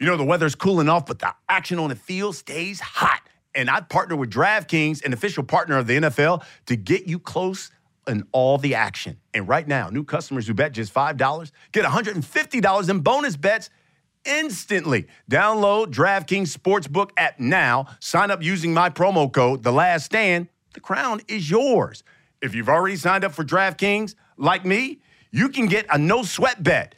You know, the weather's cooling off, but the action on the field stays hot. And I partner with DraftKings, an official partner of the NFL, to get you close in all the action. And right now, new customers who bet just $5 get $150 in bonus bets instantly. Download DraftKings Sportsbook app now. Sign up using my promo code, The Last Stand. The crown is yours. If you've already signed up for DraftKings, like me, you can get a no sweat bet.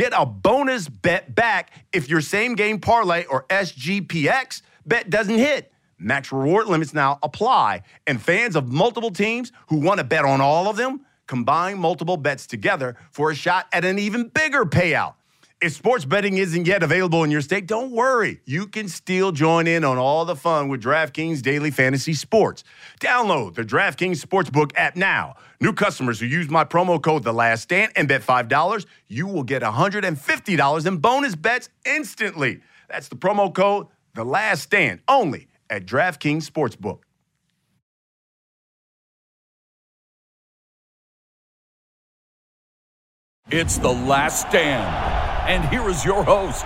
Get a bonus bet back if your same game parlay or SGPX bet doesn't hit. Max reward limits now apply, and fans of multiple teams who want to bet on all of them combine multiple bets together for a shot at an even bigger payout. If sports betting isn't yet available in your state, don't worry. You can still join in on all the fun with DraftKings Daily Fantasy Sports. Download the DraftKings Sportsbook app now. New customers who use my promo code The Last Stand and bet $5, you will get $150 in bonus bets instantly. That's the promo code The Last Stand only at DraftKings Sportsbook. It's The Last Stand. And here is your host,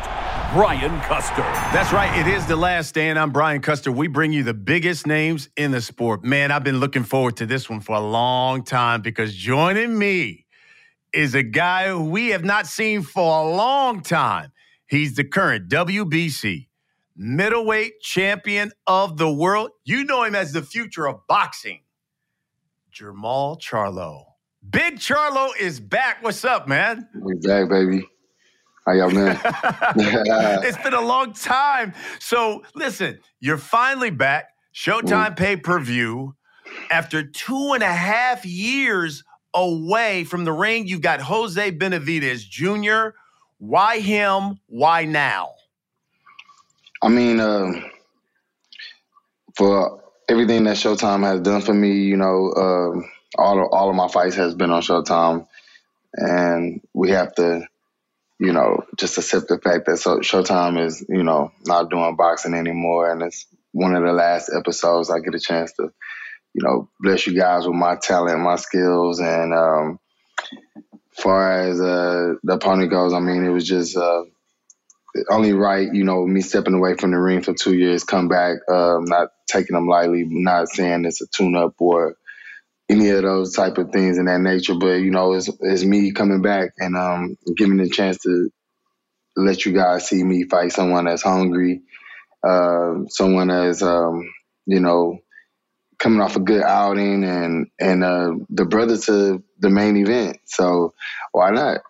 Brian Custer. That's right. It is the last stand. I'm Brian Custer. We bring you the biggest names in the sport. Man, I've been looking forward to this one for a long time because joining me is a guy who we have not seen for a long time. He's the current WBC middleweight champion of the world. You know him as the future of boxing, Jermall Charlo. Big Charlo is back. What's up, man? We back, baby. How y'all been? it's been a long time. So listen, you're finally back. Showtime mm. pay per view. After two and a half years away from the ring, you've got Jose Benavidez Jr. Why him? Why now? I mean, uh, for everything that Showtime has done for me, you know, uh, all of, all of my fights has been on Showtime, and we have to you know, just accept the fact that so, Showtime is, you know, not doing boxing anymore. And it's one of the last episodes I get a chance to, you know, bless you guys with my talent, my skills. And um, far as uh, the opponent goes, I mean, it was just uh, only right, you know, me stepping away from the ring for two years, come back, um, not taking them lightly, not saying it's a tune up or any of those type of things in that nature. But you know, it's it's me coming back and um, giving the chance to let you guys see me fight someone that's hungry, uh, someone that's um, you know coming off a good outing and and uh, the brother to the main event. So why not?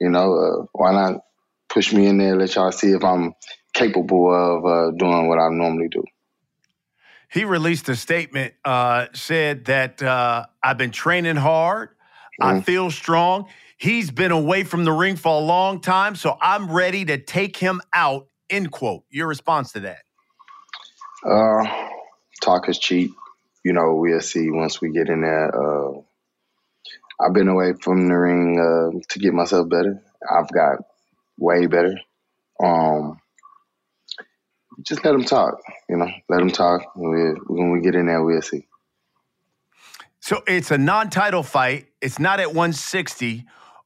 You know, uh, why not push me in there? Let y'all see if I'm capable of uh, doing what I normally do he released a statement, uh, said that uh, I've been training hard. Mm. I feel strong. He's been away from the ring for a long time, so I'm ready to take him out. End quote. Your response to that? Uh, talk is cheap. You know, we'll see once we get in there. Uh, I've been away from the ring uh, to get myself better. I've got way better. Um, just let them talk. You know, let them talk. we when we get in there, we'll see. So it's a non-title fight. It's not at 160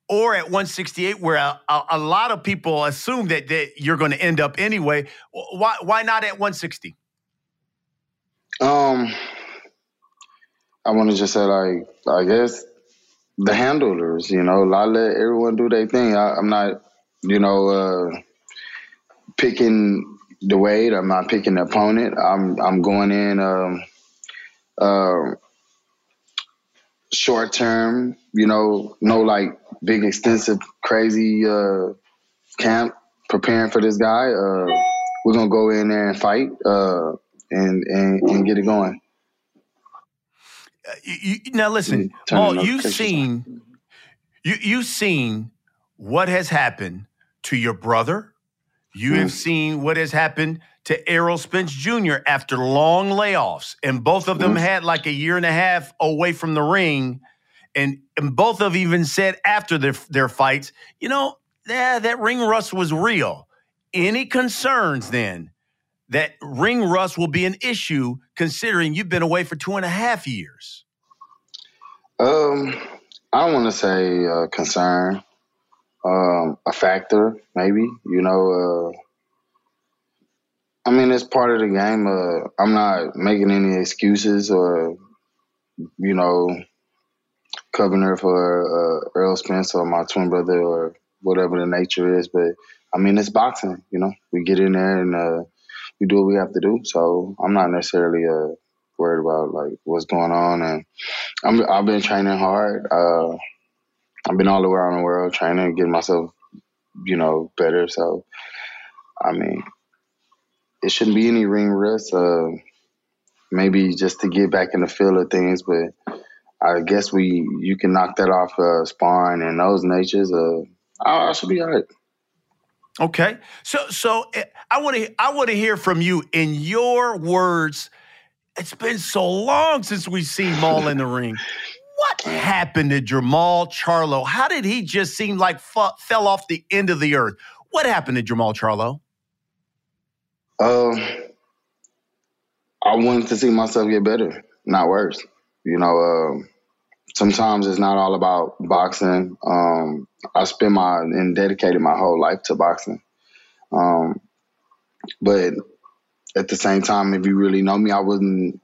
or at 168, where a, a, a lot of people assume that, that you're going to end up anyway. Why why not at 160? Um, I want to just say like I guess the handlers. You know, I let everyone do their thing. I, I'm not, you know, uh, picking the weight. I'm not picking the opponent. I'm I'm going in um, uh, short term. You know, no like big extensive crazy uh, camp preparing for this guy. Uh, we're gonna go in there and fight uh, and, and and get it going. Uh, you, now listen, Paul. You've seen you you've seen what has happened to your brother you have seen what has happened to Errol Spence Jr. after long layoffs, and both of them had like a year and a half away from the ring. And, and both of even said after their, their fights, you know, yeah, that ring rust was real. Any concerns then that ring rust will be an issue considering you've been away for two and a half years? Um, I don't want to say uh, concern um, a factor, maybe. You know, uh, I mean, it's part of the game. Uh, I'm not making any excuses or, you know, covering for uh, Errol Spence or my twin brother or whatever the nature is. But I mean, it's boxing. You know, we get in there and uh, we do what we have to do. So I'm not necessarily uh, worried about like what's going on. And I'm I've been training hard. Uh, I've been all around the world trying to get myself, you know, better. So I mean, it shouldn't be any ring rust. Uh, maybe just to get back in the feel of things, but I guess we you can knock that off uh, sparring and those natures. Uh, I, I should be all right. Okay, so so eh, I want to I want to hear from you in your words. It's been so long since we've seen Maul in the ring. What happened to Jermall Charlo? How did he just seem like f- fell off the end of the earth? What happened to Jermall Charlo? Um, I wanted to see myself get better, not worse. You know, um, sometimes it's not all about boxing. Um, I spent my and dedicated my whole life to boxing. Um, but at the same time, if you really know me, I wasn't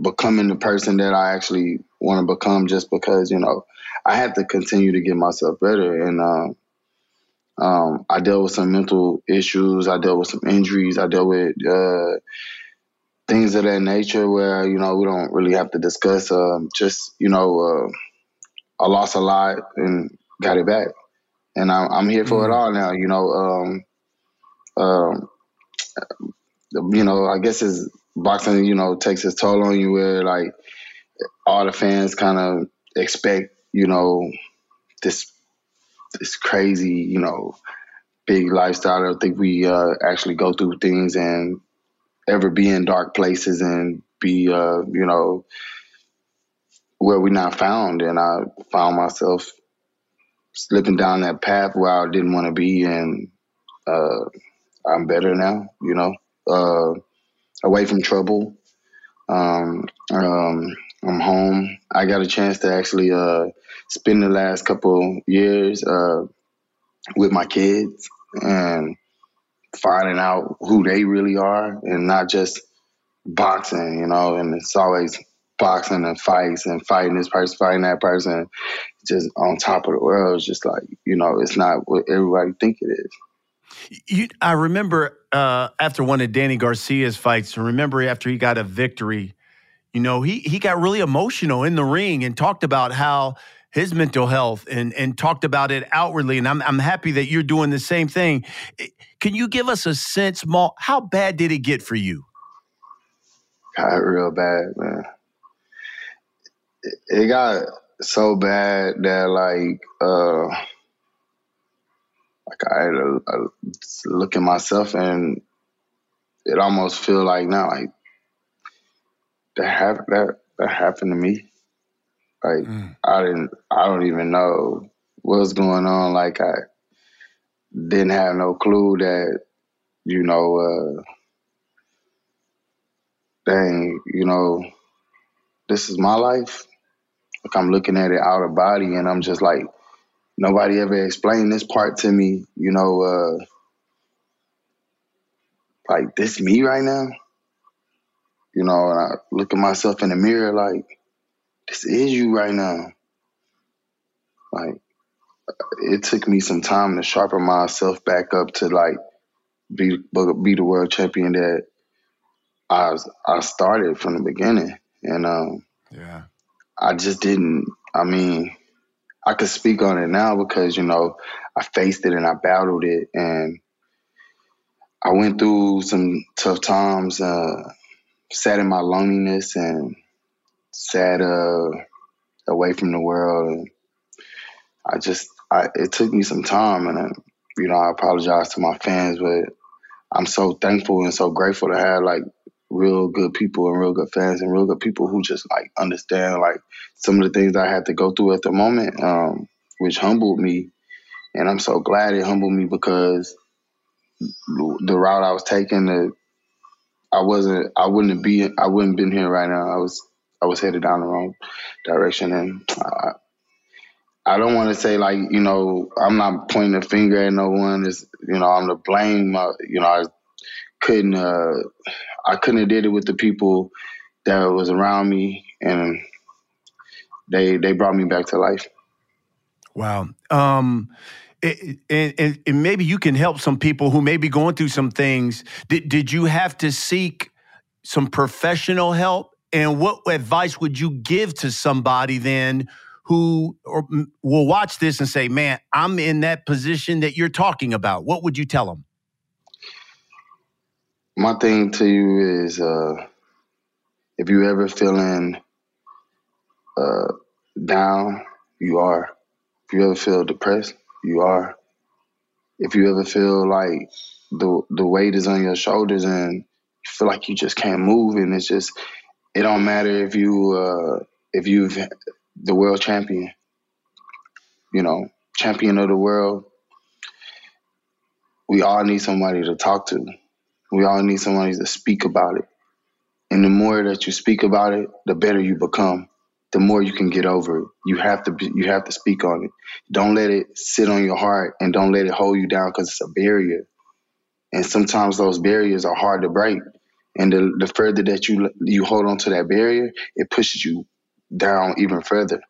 becoming the person that I actually want to become just because, you know, I had to continue to get myself better. And uh, um, I dealt with some mental issues. I dealt with some injuries. I dealt with uh, things of that nature where you know we don't really have to discuss. Uh, just you know, uh, I lost a lot and got it back, and I'm, I'm here for mm-hmm. it all now. You know, um, um, you know, I guess it's boxing. You know, takes its toll on you where like all the fans kind of expect you know this this crazy you know big lifestyle. I don't think we uh, actually go through things and ever be in dark places and be, uh, you know, where we're not found. And I found myself slipping down that path where I didn't want to be. And uh, I'm better now, you know, uh, away from trouble. Um, um, I'm home. I got a chance to actually uh, spend the last couple years uh, with my kids. And finding out who they really are and not just boxing, you know, and it's always boxing and fights and fighting this person, fighting that person, just on top of the world. It's just like, you know, it's not what everybody think it is. You, I remember uh, after one of Danny Garcia's fights, remember after he got a victory, you know, he he got really emotional in the ring and talked about how his mental health and and talked about it outwardly. And I'm I'm happy that you're doing the same thing. Can you give us a sense, Maul? How bad did it get for you? Got real bad, man. It, got so bad that like uh like I had uh, look at myself and it almost feel like now like that happened that that happened to me like mm. I didn't, I don't even know what's going on. Like I didn't have no clue that, you know, uh, dang, you know, this is my life. Like I'm looking at it out of body, and I'm just like, nobody ever explained this part to me. You know, uh, like this me right now. You know, and I look at myself in the mirror like this is you right now. Like it took me some time to sharpen myself back up to like be be the world champion that I was, I started from the beginning, and um, yeah, I just didn't. I mean, I could speak on it now because you know I faced it and I battled it, and I went through some tough times. Uh, sat in my loneliness and sat uh, away from the world. And I just, I, it took me some time, and I, you know, I apologize to my fans, but I'm so thankful and so grateful to have like real good people and real good fans and real good people who just like understand like some of the things I had to go through at the moment, um, which humbled me. And I'm so glad it humbled me because the route I was taking, the I wasn't, I wouldn't be, I wouldn't been here right now. I was I was headed down the wrong direction, and I, I don't want to say like you know I'm not pointing a finger at no one. Is you know I'm to blame. Uh, you know I couldn't uh, I couldn't have did it with the people that was around me, and they they brought me back to life. Wow. Um, and, and, and, maybe you can help some people who may be going through some things. Did, did you have to seek some professional help? And what advice would you give to somebody then who or, will watch this and say, man, I'm in that position that you're talking about? What would you tell them? My thing to you is uh, if you ever feeling uh, down, you are. If you ever feel depressed, you are. If you ever feel like the the weight is on your shoulders and you feel like you just can't move, and it's just it don't matter if you uh, if you've the world champion, you know, champion of the world. We all need somebody to talk to. We all need somebody to speak about it. And the more that you speak about it, the better you become. The more you can get over it. You have to you have to speak on it. Don't let it sit on your heart and don't let it hold you down because it's a barrier. And sometimes those barriers are hard to break. And the, the further that you you hold on to that barrier, it pushes you down even further.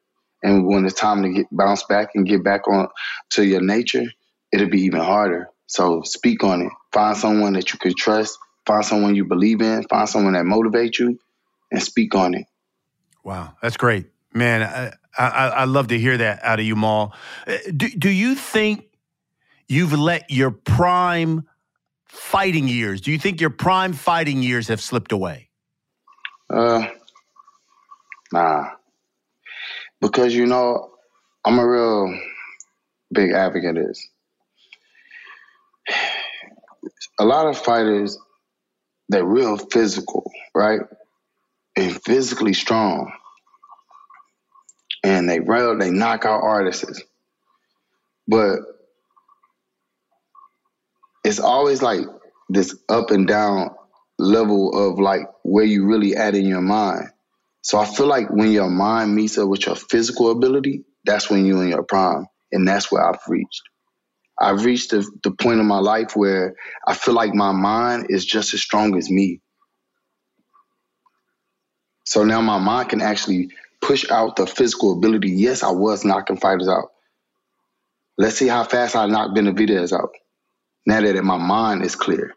And when it's time to get bounce back and get back on to your nature, it'll be even harder. So speak on it. Find someone that you can trust. Find someone you believe in. Find someone that motivates you, and speak on it. Wow, that's great, man. I, I, I love to hear that out of you, Mal. Uh, do, do you think you've let your prime fighting years? Do you think your prime fighting years have slipped away? Uh, nah. Because you know, I'm a real big advocate of this. A lot of fighters, they're real physical, right? And physically strong. And they rail, they knock out artists. But it's always like this up and down level of like where you really at in your mind. So I feel like when your mind meets up with your physical ability, that's when you're in your prime. And that's where I've reached. I've reached the, the point in my life where I feel like my mind is just as strong as me. So now my mind can actually push out the physical ability. Yes, I was knocking fighters out. Let's see how fast I knock Benavidez out now that my mind is clear.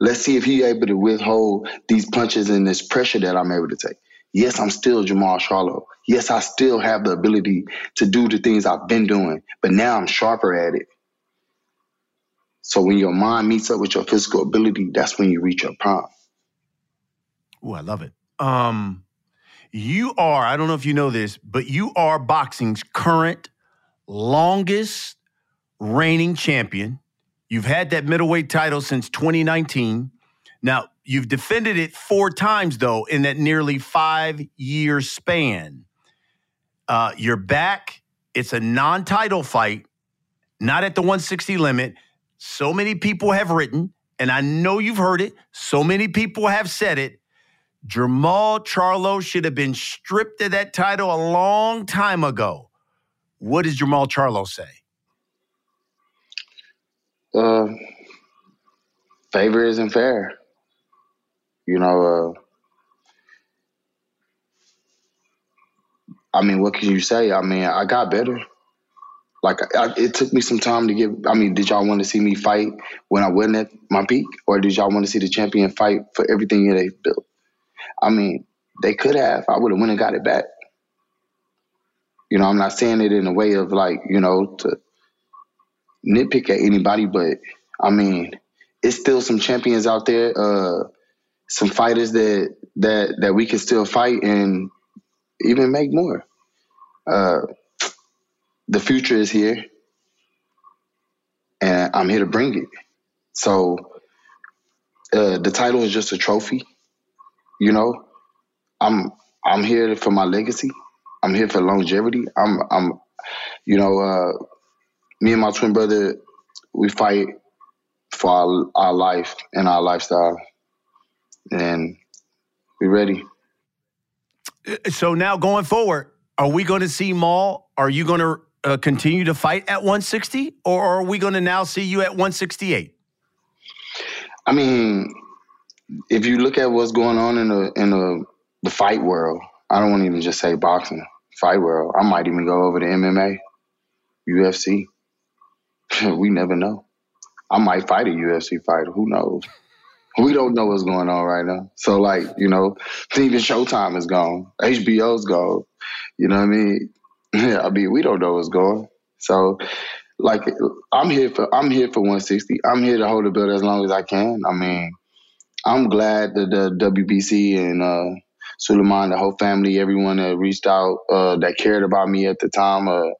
Let's see if he's able to withhold these punches and this pressure that I'm able to take. Yes, I'm still Jermall Charlo. Yes, I still have the ability to do the things I've been doing, but now I'm sharper at it. So when your mind meets up with your physical ability, that's when you reach your prime. Oh, I love it. Um, you are, I don't know if you know this, but you are boxing's current longest reigning champion. You've had that middleweight title since 2019. Now, you've defended it four times, though, in that nearly five year span. Uh, you're back. It's a non title fight, not at the 160 limit. So many people have written, and I know you've heard it. So many people have said it. Jermall Charlo should have been stripped of that title a long time ago. What does Jermall Charlo say? Uh, favor isn't fair. You know, uh, I mean, what can you say? I mean, I got better. Like, I, it took me some time to get. I mean, did y'all want to see me fight when I wasn't at my peak, or did y'all want to see the champion fight for everything that they built? I mean, they could have. I would have went and got it back. You know, I'm not saying it in a way of like, you know, to nitpick at anybody, but I mean, it's still some champions out there, uh, some fighters that that that we can still fight and even make more. Uh, the future is here, and I'm here to bring it. So uh, the title is just a trophy. You know, I'm I'm here for my legacy. I'm here for longevity. I'm I'm, you know, uh, me and my twin brother, we fight for our, our life and our lifestyle, and we ready. So now going forward, are we going to see Maul? Are you going to uh, continue to fight at 160, or are we going to now see you at 168? I mean, if you look at what's going on in the in the the fight world, I don't want to even just say boxing, fight world. I might even go over to MMA, UFC. we never know. I might fight a UFC fighter. Who knows? We don't know what's going on right now. So, like, you know, even Showtime is gone. HBO's gone. You know what I mean? Yeah, I mean, we don't know what's going. So, like, I'm here for I'm here for 160. I'm here to hold the belt as long as I can. I mean, I'm glad that the WBC and uh, Sulaiman, the whole family, everyone that reached out, uh, that cared about me at the time. Uh,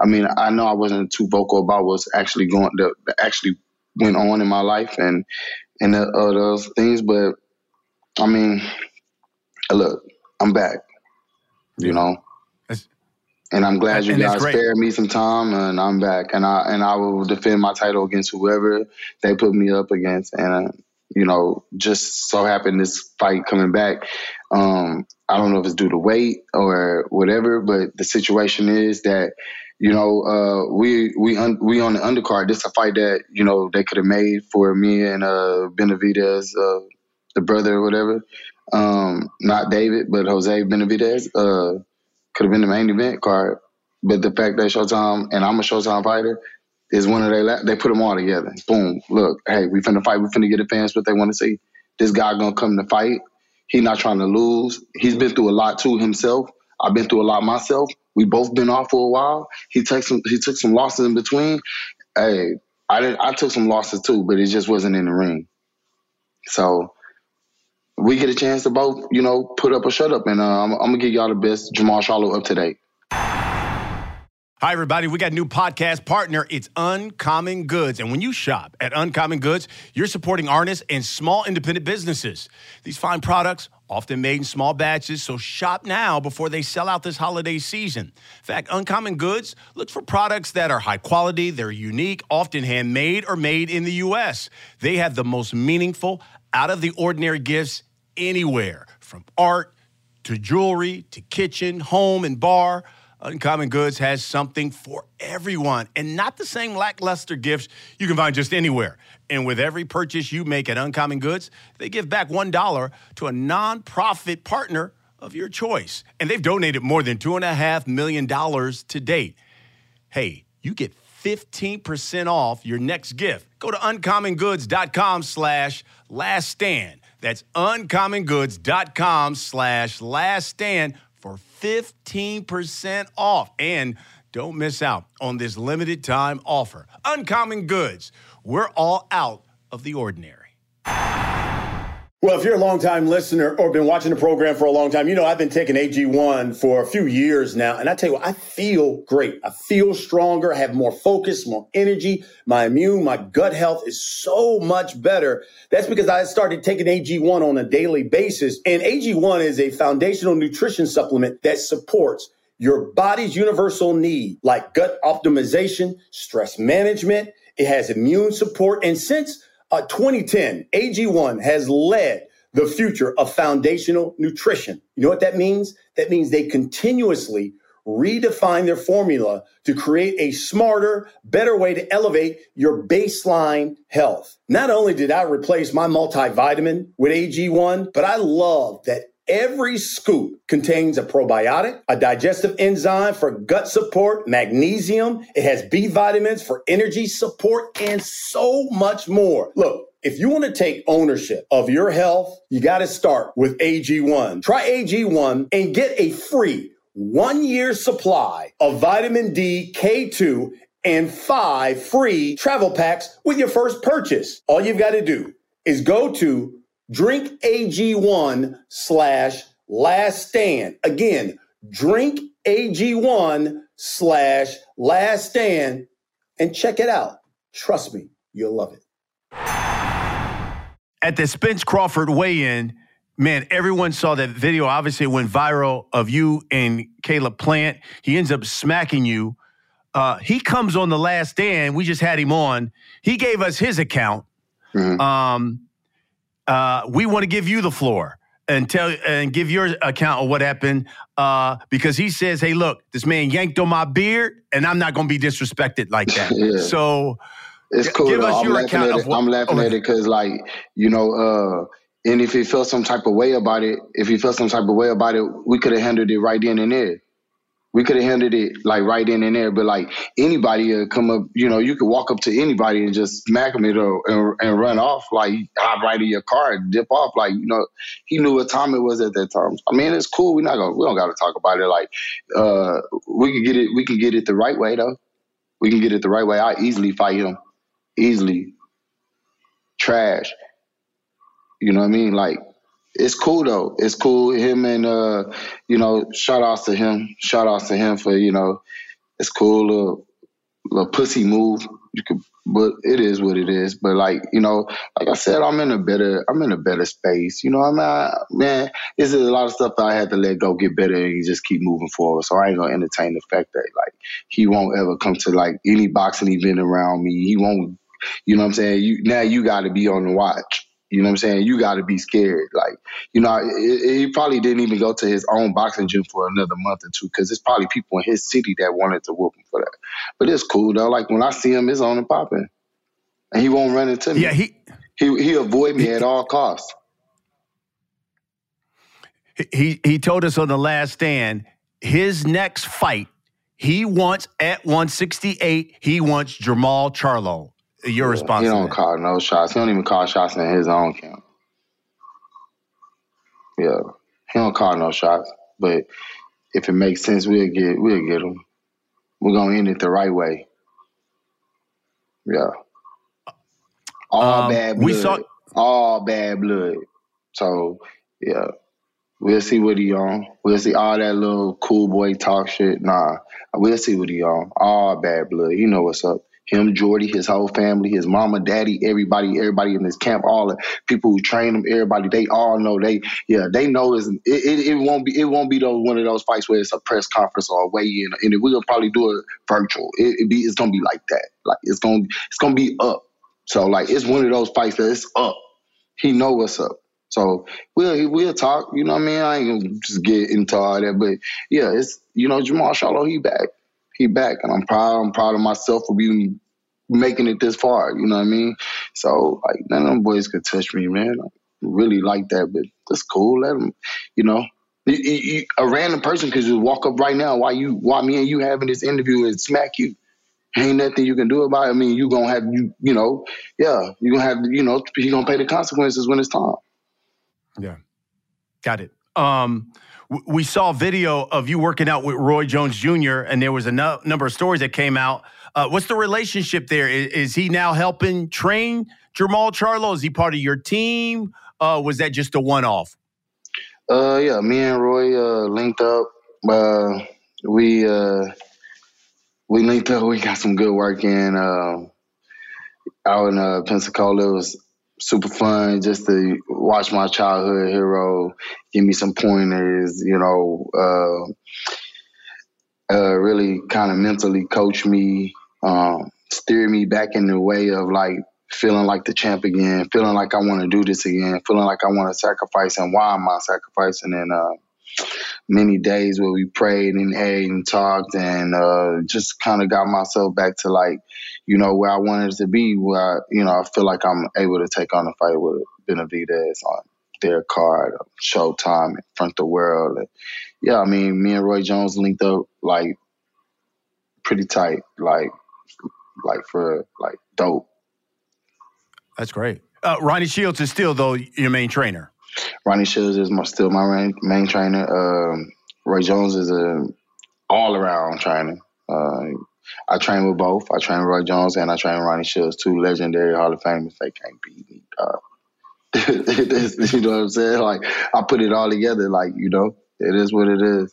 I mean, I know I wasn't too vocal about what's actually going, that actually went on in my life and and uh, those things, but I mean, look, I'm back. You know. and I'm glad you guys spared me some time, and I'm back, and I and I will defend my title against whoever they put me up against, and uh, you know, just so happened this fight coming back. Um, I don't know if it's due to weight or whatever, but the situation is that you know uh, we we un- we on the undercard. This is a fight that you know they could have made for me and uh, Benavidez, uh, the brother or whatever. Um, not David, but Jose Benavidez. Uh, could have been the main event card, but the fact that Showtime and I'm a Showtime fighter is one of they they put them all together. Boom, look, hey, we finna fight. We finna get the fans what they want to see. This guy gonna come to fight. He not trying to lose. He's been through a lot too himself. I've been through a lot myself. We both been off for a while. He took some he took some losses in between. Hey, I did I took some losses too, but it just wasn't in the ring. So we get a chance to both, you know, put up or shut up, and uh, I'm, I'm, gonna give y'all the best Jermall Charlo up to date. Hi, everybody. We got a new podcast partner. It's Uncommon Goods. And when you shop at Uncommon Goods, you're supporting artists and small independent businesses. These fine products, often made in small batches, so shop now before they sell out this holiday season. In fact, Uncommon Goods looks for products that are high quality, they're unique, often handmade or made in the U.S. They have the most meaningful, out of the ordinary gifts anywhere, from art to jewelry to kitchen, home, and bar. Uncommon Goods has something for everyone and not the same lackluster gifts you can find just anywhere. And with every purchase you make at Uncommon Goods, they give back $1 to a nonprofit partner of your choice. And they've donated more than $2.5 million to date. Hey, you get 15% off your next gift. Go to uncommongoods.com slash last stand. That's uncommongoods.com slash last stand for 15% off. And don't miss out on this limited time offer. Uncommon Goods. We're all out of the ordinary. Well, if you're a long-time listener or been watching the program for a long time, you know I've been taking AG1 for a few years now. And I tell you what, I feel great. I feel stronger. I have more focus, more energy. My immune, my gut health is so much better. That's because I started taking AG1 on a daily basis. And AG1 is a foundational nutrition supplement that supports your body's universal need, like gut optimization, stress management. It has immune support. And since uh, 2010, AG1 has led the future of foundational nutrition. You know what that means? That means they continuously redefine their formula to create a smarter, better way to elevate your baseline health. Not only did I replace my multivitamin with AG1, but I love that Every scoop contains a probiotic, a digestive enzyme for gut support, magnesium. It has B vitamins for energy support, and so much more. Look, if you want to take ownership of your health, you got to start with AG1. Try AG1 and get a free one year supply of vitamin D K2 and five free travel packs with your first purchase. All you've got to do is go to drinkag1 slash last stand. Again, drinkag1 slash last stand and check it out. Trust me, you'll love it. At the Spence Crawford weigh in, man, everyone saw that video. Obviously, it went viral of you and Caleb Plant. He ends up smacking you. Uh, he comes on the last stand. We just had him on. He gave us his account. Mm-hmm. Um, uh, we want to give you the floor and tell and give your account of what happened uh, because he says, "Hey, look, this man yanked on my beard, and I'm not going to be disrespected like that." yeah. So, it's cool. Give us I'm your account of it. what- I'm laughing okay. at it because, like, you know, uh, and if he felt some type of way about it, if he felt some type of way about it, we could have handled it right then and there. We could have handled it like right in and there. But like anybody uh, come up, you know, you could walk up to anybody and just smack them it or, and, and run off, like hop right in your car and dip off. Like you know, he knew what time it was at that time. I mean, it's cool. We're not gonna we don't got to talk about it. Like uh, we can get it. We can get it the right way though. We can get it the right way. I easily fight him, easily. Trash. You know what I mean? Like it's cool though. It's cool. Him and uh, you know, shout outs to him. Shout outs to him for, you know, it's cool little, little pussy move. You could but it is what it is. But like, you know, like I said, I'm in a better I'm in a better space. You know, I'm not man, this is a lot of stuff that I had to let go, get better and just keep moving forward. So I ain't gonna entertain the fact that like he won't ever come to like any boxing event around me. He won't you know what I'm saying? You now you gotta be on the watch. You know what I'm saying? You got to be scared. Like, you know, he probably didn't even go to his own boxing gym for another month or two because there's probably people in his city that wanted to whoop him for that. But it's cool though. Like when I see him, it's on and popping, and he won't run into me. Yeah, he he he avoid me at all costs. he he told us on the last stand his next fight he wants at 168 he wants Jermall Charlo. Your response? He don't call no shots. He don't even call shots in his own camp. Yeah, he don't call no shots. But if it makes sense, we'll get we'll get him. We're gonna end it the right way. Yeah. All Um, bad blood. we saw- all bad blood. So yeah. We'll see what he on. We'll see all that little cool boy talk shit. Nah. We'll see what he on. All bad blood. You know what's up. Him, Jordy, his whole family, his mama, daddy, everybody, everybody in this camp, all the people who train him, everybody, they all know they, yeah, they know is it, it, it won't be it won't be those one of those fights where it's a press conference or a weigh in, and gonna probably do it virtual. It, it be it's gonna be like that, like it's gonna it's gonna be up. So like it's one of those fights that it's up. He know what's up. So we'll we'll talk. You know what I mean? I ain't gonna just get into all that, but yeah, it's you know Jermall Charlo, he back, he back, and I'm proud. I'm proud of myself for being making it this far. You know what I mean? So like none of them boys could touch me, man. I really like that, but that's cool. Let them, you know. You- you- a random person could just walk up right now while you, while me and you having this interview and smack you. Ain't nothing you can do about it. I mean, you gonna have you, you know, yeah, you gonna have, you know, you gonna pay the consequences when it's time. Yeah, got it. Um, we saw video of you working out with Roy Jones Jr. and there was a no- number of stories that came out. Uh, what's the relationship there? Is, is he now helping train Jermall Charlo? Is he part of your team? Uh, was that just a one-off? Uh, yeah, me and Roy uh, linked up. Uh, we uh, we linked up. We got some good work in out in Pensacola. It was super fun just to watch my childhood hero give me some pointers. You know, uh, uh, really kind of mentally coach me, um, steer me back in the way of like feeling like the champ again, feeling like I want to do this again, feeling like I want to sacrifice and why am I sacrificing? And uh, many days where we prayed and ate and talked and uh, just kind of got myself back to like, you know, where I wanted to be, where, I, you know, I feel like I'm able to take on a fight with Benavidez on their card, Showtime, in front of the world. And, yeah, I mean, me and Roy Jones linked up like pretty tight, like, like for like dope. That's great. Uh, Ronnie Shields is still though your main trainer. Ronnie Shields is my, still my main, main trainer. Um, Roy Jones is a all around trainer. Uh, I train with both. I train Roy Jones and I train Ronnie Shields, two legendary Hall of Famers. They can't beat me. Uh, you know what I'm saying? Like I put it all together. Like you know, it is what it is.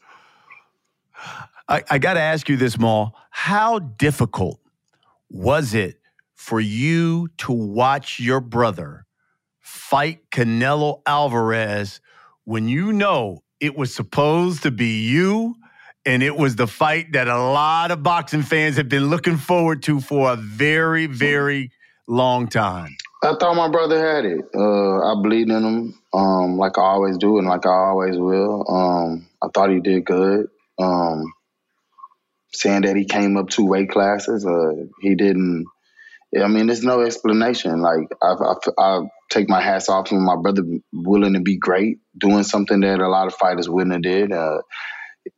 I, I got to ask you this, Maul. How difficult was it for you to watch your brother fight Canelo Alvarez when you know it was supposed to be you and it was the fight that a lot of boxing fans have been looking forward to for a very, very long time? I thought my brother had it. Uh, I believed in him, um, like I always do, and like I always will. Um, I thought he did good. Um, saying that he came up two weight classes, uh, he didn't. I mean, there's no explanation. Like I, I, I take my hats off from my brother willing to be great, doing something that a lot of fighters wouldn't have did. Uh,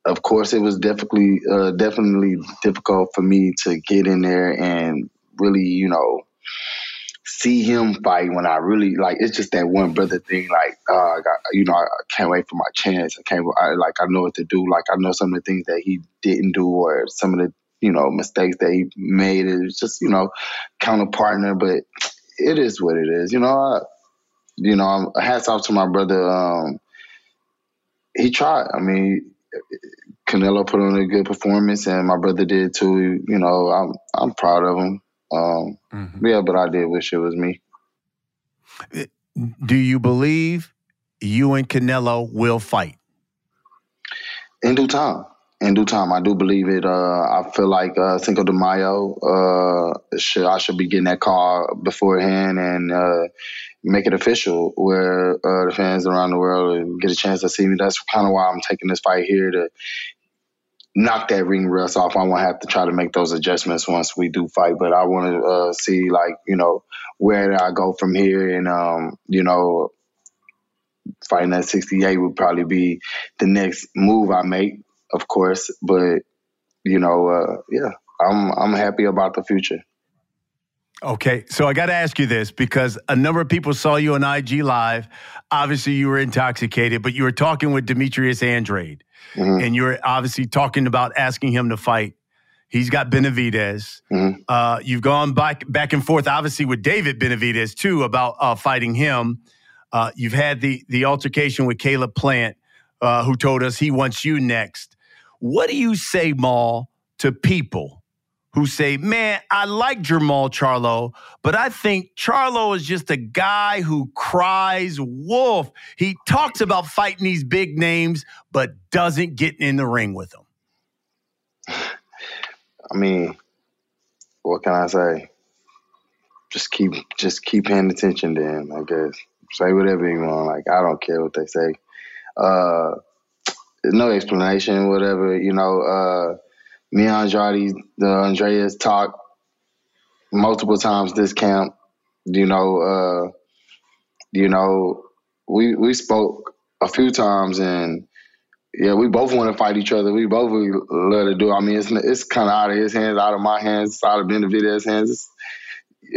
of course, it was definitely uh, definitely difficult for me to get in there and really, you know, see him fight when I really like. It's just that one brother thing. Like, uh, I got, you know, I, can't wait for my chance. I can't. I, like, I know what to do. Like, I know some of the things that he didn't do, or some of the you know mistakes that he made. It's just you know counter partner, but it is what it is. You know, I, you know, hats off to my brother. Um, he tried. I mean, Canelo put on a good performance, and my brother did too. You know, I'm I'm proud of him. Um, mm-hmm. Yeah, but I did wish it was me. Do you believe you and Canelo will fight? In due time. In due time, I do believe it. Uh, I feel like uh, Cinco de Mayo, uh, should, I should be getting that call beforehand and uh, make it official where uh, the fans around the world get a chance to see me. That's kind of why I'm taking this fight here to knock that ring rust off. I won't have to try to make those adjustments once we do fight, but I want to uh, see like you know where I go from here, and um, you know, fighting at 68 would probably be the next move I make, of course. But you know, uh, yeah, I'm I'm happy about the future. Okay, so I got to ask you this because a number of people saw you on IG Live. Obviously, you were intoxicated, but you were talking with Demetrius Andrade, mm-hmm. and you're obviously talking about asking him to fight. He's got Benavidez. Mm-hmm. Uh, you've gone back back and forth, obviously, with David Benavidez too about uh, fighting him. Uh, you've had the the altercation with Caleb Plant, uh, who told us he wants you next. What do you say, Maul, to people? who say, Man, I like Jermall Charlo, but I think Charlo is just a guy who cries wolf. He talks about fighting these big names, but doesn't get in the ring with them. I mean, what can I say? Just keep just keep paying attention to him, I guess. Say whatever you want. Like I don't care what they say. Uh no explanation, whatever, you know, uh me and Andrade, the Andreas talked multiple times this camp. You know, uh, you know, we we spoke a few times and yeah, we both want to fight each other. We both love to do. I mean, it's it's kind of out of his hands, out of my hands, out of Benavidez's hands.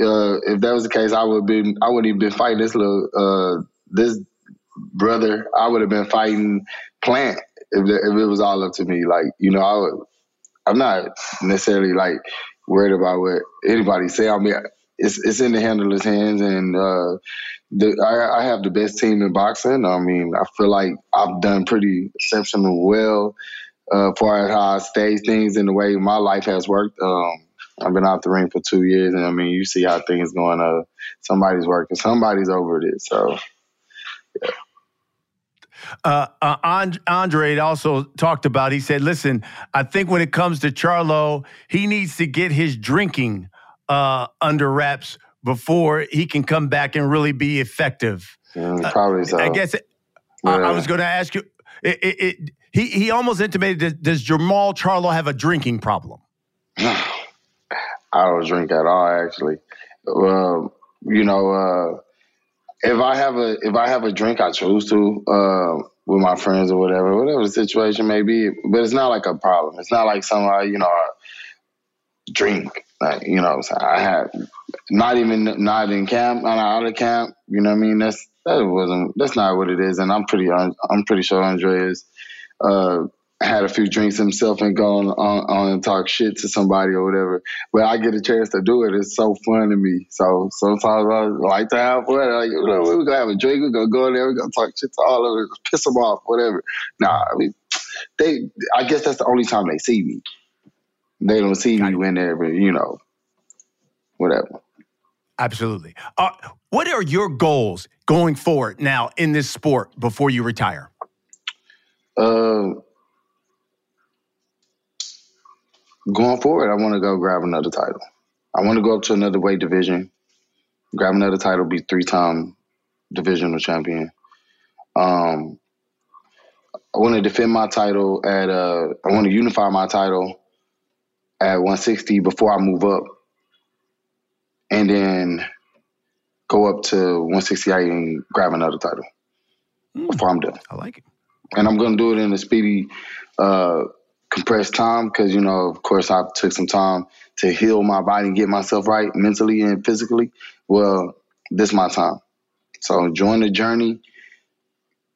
Uh, if that was the case, I would been I wouldn't even been fighting this little uh, this brother. I would have been fighting Plant if, if it was all up to me. Like you know, I would I'm not necessarily like worried about what anybody say. I mean, it's it's in the handler's hands, and uh, the, I, I, have the best team in boxing. I mean, I feel like I've done pretty exceptional well uh, far as how I stage things in the way my life has worked. Um, I've been out the ring for two years, and I mean, you see how things going. Uh, somebody's working, somebody's over it. So, yeah. Uh, uh, Andre also talked about. He said, "Listen, I think when it comes to Charlo, he needs to get his drinking uh, under wraps before he can come back and really be effective." Mm, probably so. I guess it, yeah. I, I, was going to ask you. It, it, it, he he almost intimated. Does, Jermall Charlo have a drinking problem? I don't drink at all, actually. You know, uh, if I have a if I have a drink, I choose to uh, with my friends or whatever, whatever the situation may be. But it's not like a problem. It's not like somebody you know drink. Like you know, I have not even not in camp, not out of camp. You know what I mean? That's that wasn't that's not what it is. And I'm pretty I'm pretty sure Andre is. Uh, had a few drinks himself and gone on, on and talk shit to somebody or whatever. But I get a chance to do it. It's so fun to me. So sometimes I like to have fun. Like, you know, we're gonna have a drink. We're gonna go in there. We're gonna talk shit to all of them. piss them off, whatever. Nah, I mean, they. I guess that's the only time they see me. They don't see me when they're, you know, whatever. Absolutely. Uh, what are your goals going forward now in this sport before you retire? Uh, going forward, I want to go grab another title. I want to go up to another weight division, grab another title, be three time divisional champion. Um, I want to defend my title at uh, I want to unify my title at 160 before I move up, and then go up to 168 and grab another title mm. before I'm done. I like it. And I'm going to do it in a speedy, uh, compressed time because, you know, of course, I took some time to heal my body and get myself right mentally and physically. Well, this is my time. So join the journey,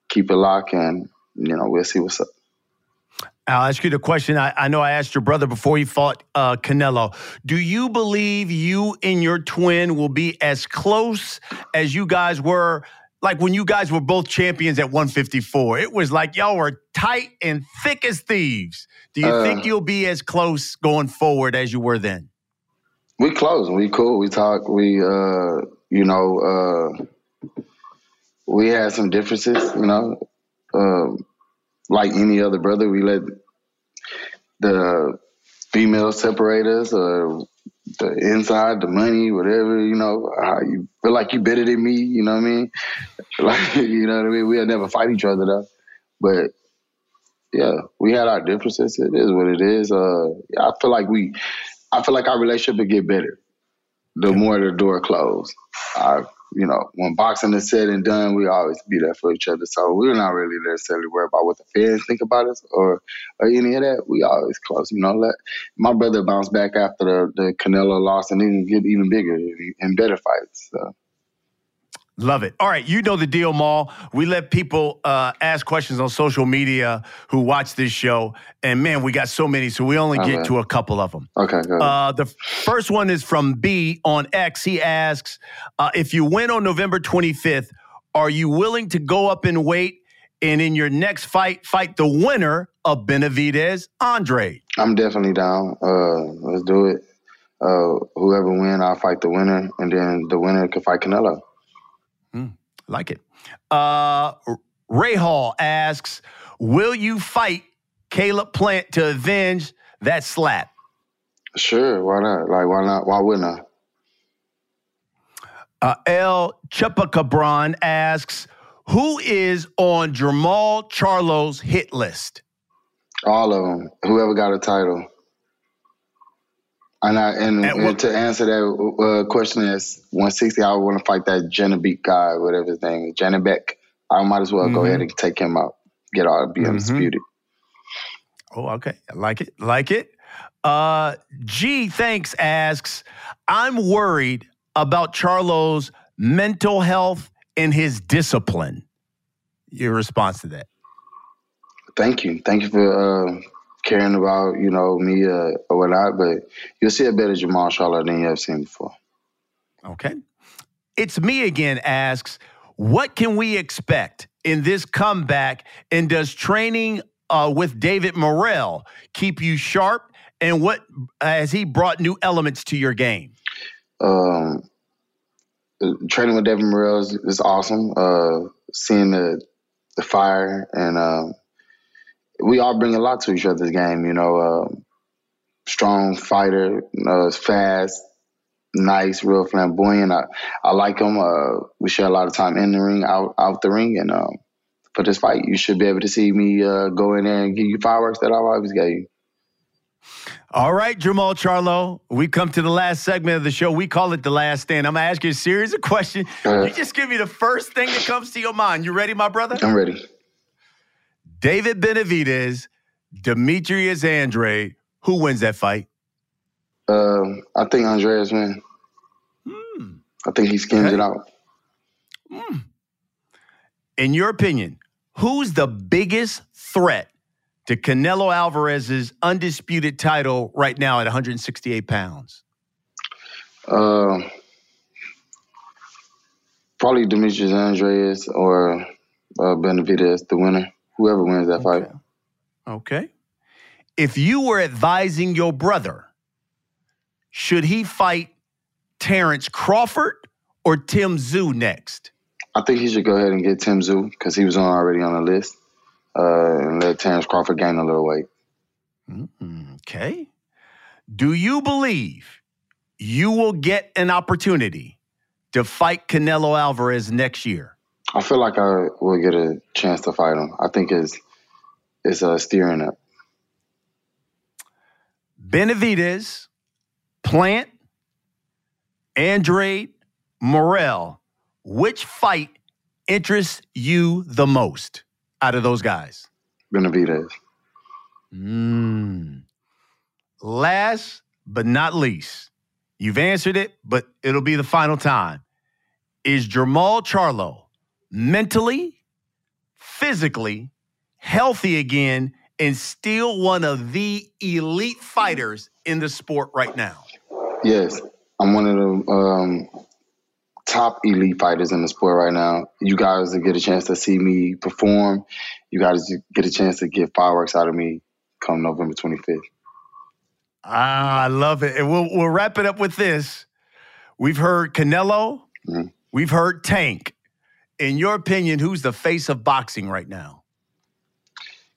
keep it locked, and, you know, we'll see what's up. I'll ask you the question. I, I, know I asked your brother before he fought uh, Canelo. Do you believe you and your twin will be as close as you guys were? Like when you guys were both champions at 154, it was like y'all were tight and thick as thieves. Do you uh, think you'll be as close going forward as you were then? We close. We cool. We talk. We, uh, you know, uh, we had some differences. You know, um, like any other brother, we let the female separate us or the inside, the money, whatever, you know, how you feel like you better than me, you know what I mean? Like, you know what I mean? We'll never fight each other though. But yeah, we had our differences. It is what it is. Uh, I feel like we, I feel like our relationship would get better the more the door closed. I you know, when boxing is said and done, we always be there for each other. So we're not really necessarily worried about what the fans think about us or or any of that. We always close. You know, let my brother bounce back after the, the Canelo loss and then get even bigger and better fights. So. Love it. All right, you know the deal, Mal. We let people uh, ask questions on social media who watch this show, and man, we got so many, so we only get to a couple of them. Okay. Uh, the first one is from B on X. He asks, uh, "If you win on November 25th, are you willing to go up in weight and in your next fight fight the winner of Benavidez, Andrade?" I'm definitely down. Uh, let's do it. Uh, whoever win, I'll fight the winner, and then the winner can fight Canelo. Like it. Uh, Ray Hall asks, "Will you fight Caleb Plant to avenge that slap?" Sure. Why not? Like, why not? Why wouldn't I? Uh, L. Chupacabron asks, "Who is on Jermall Charlo's hit list?" All of them. Whoever got a title. And, I, and, and to answer that uh, question is 160. I want to fight that Janibek guy, whatever his name is, Janibek. I might as well mm-hmm. go ahead and take him out, get all be mm-hmm. undisputed. Oh, okay. I like it. Like it. Uh, G thanks asks, I'm worried about Charlo's mental health and his discipline. Your response to that? Thank you. Thank you for uh, caring about, you know, me uh, or whatnot, but you'll see a better Jermall Charlo than you have seen before. Okay. It's me again asks, what can we expect in this comeback? And does training uh, with David Morrell keep you sharp? And what has he brought new elements to your game? Um, training with David Morrell is, is awesome. Uh, seeing the the fire and um, we all bring a lot to each other's game. You know, uh, strong fighter, uh, fast, nice, real flamboyant. I, I like him. Uh, we share a lot of time in the ring, out out the ring, and um, for this fight, you should be able to see me uh, go in there and give you fireworks that I've always gave you. All right, Jermall Charlo, we come to the last segment of the show. We call it the last stand. I'm gonna ask you a series of questions. Uh, you just give me the first thing that comes to your mind. You ready, my brother? I'm ready. David Benavidez, Demetrius Andrade. Who wins that fight? Um, I think Andreas wins. Mm. I think he skins okay. it out. Mm. In your opinion, who's the biggest threat to Canelo Alvarez's undisputed title right now at 168 pounds? Uh, probably Demetrius Andreas or uh, Benavidez, the winner whoever wins that okay. fight. Okay. If you were advising your brother, should he fight Terrence Crawford or Tim Tszyu next? I think he should go ahead and get Tim Tszyu because he was on already on the list, uh, and let Terrence Crawford gain a little weight. Mm-hmm. Okay. Do you believe you will get an opportunity to fight Canelo Alvarez next year? I feel like I will get a chance to fight him. I think it's it's uh, steering up. Benavidez, Plant, Andrade Morrell, which fight interests you the most out of those guys? Benavidez. Mm. Last but not least, you've answered it, but it'll be the final time. Is Jermall Charlo mentally, physically healthy again and still one of the elite fighters in the sport right now? Yes, I'm one of the um, top elite fighters in the sport right now. You guys get a chance to see me perform. You guys get a chance to get fireworks out of me come November 25th. Ah, I love it. And we'll we'll wrap it up with this. We've heard Canelo. Mm-hmm. We've heard Tank. In your opinion, who's the face of boxing right now?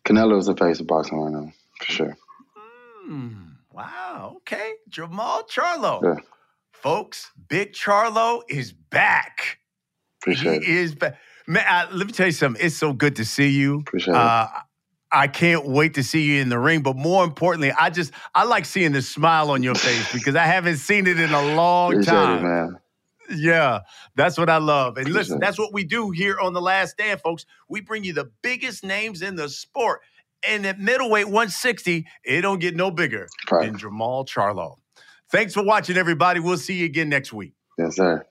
Canelo is the face of boxing right now, for sure. Mm, wow. Okay. Jermall Charlo. Yeah. Folks, Big Charlo is back. Appreciate he it. is back. Man, I, let me tell you something. It's so good to see you. Appreciate uh, it. I can't wait to see you in the ring. But more importantly, I just I like seeing the smile on your face because I haven't seen it in a long Appreciate time. It, man. Yeah, that's what I love. And listen, that's what we do here on The Last Stand, folks. We bring you the biggest names in the sport. And at middleweight 160, it don't get no bigger right. than Jermall Charlo. Thanks for watching, everybody. We'll see you again next week. Yes, sir.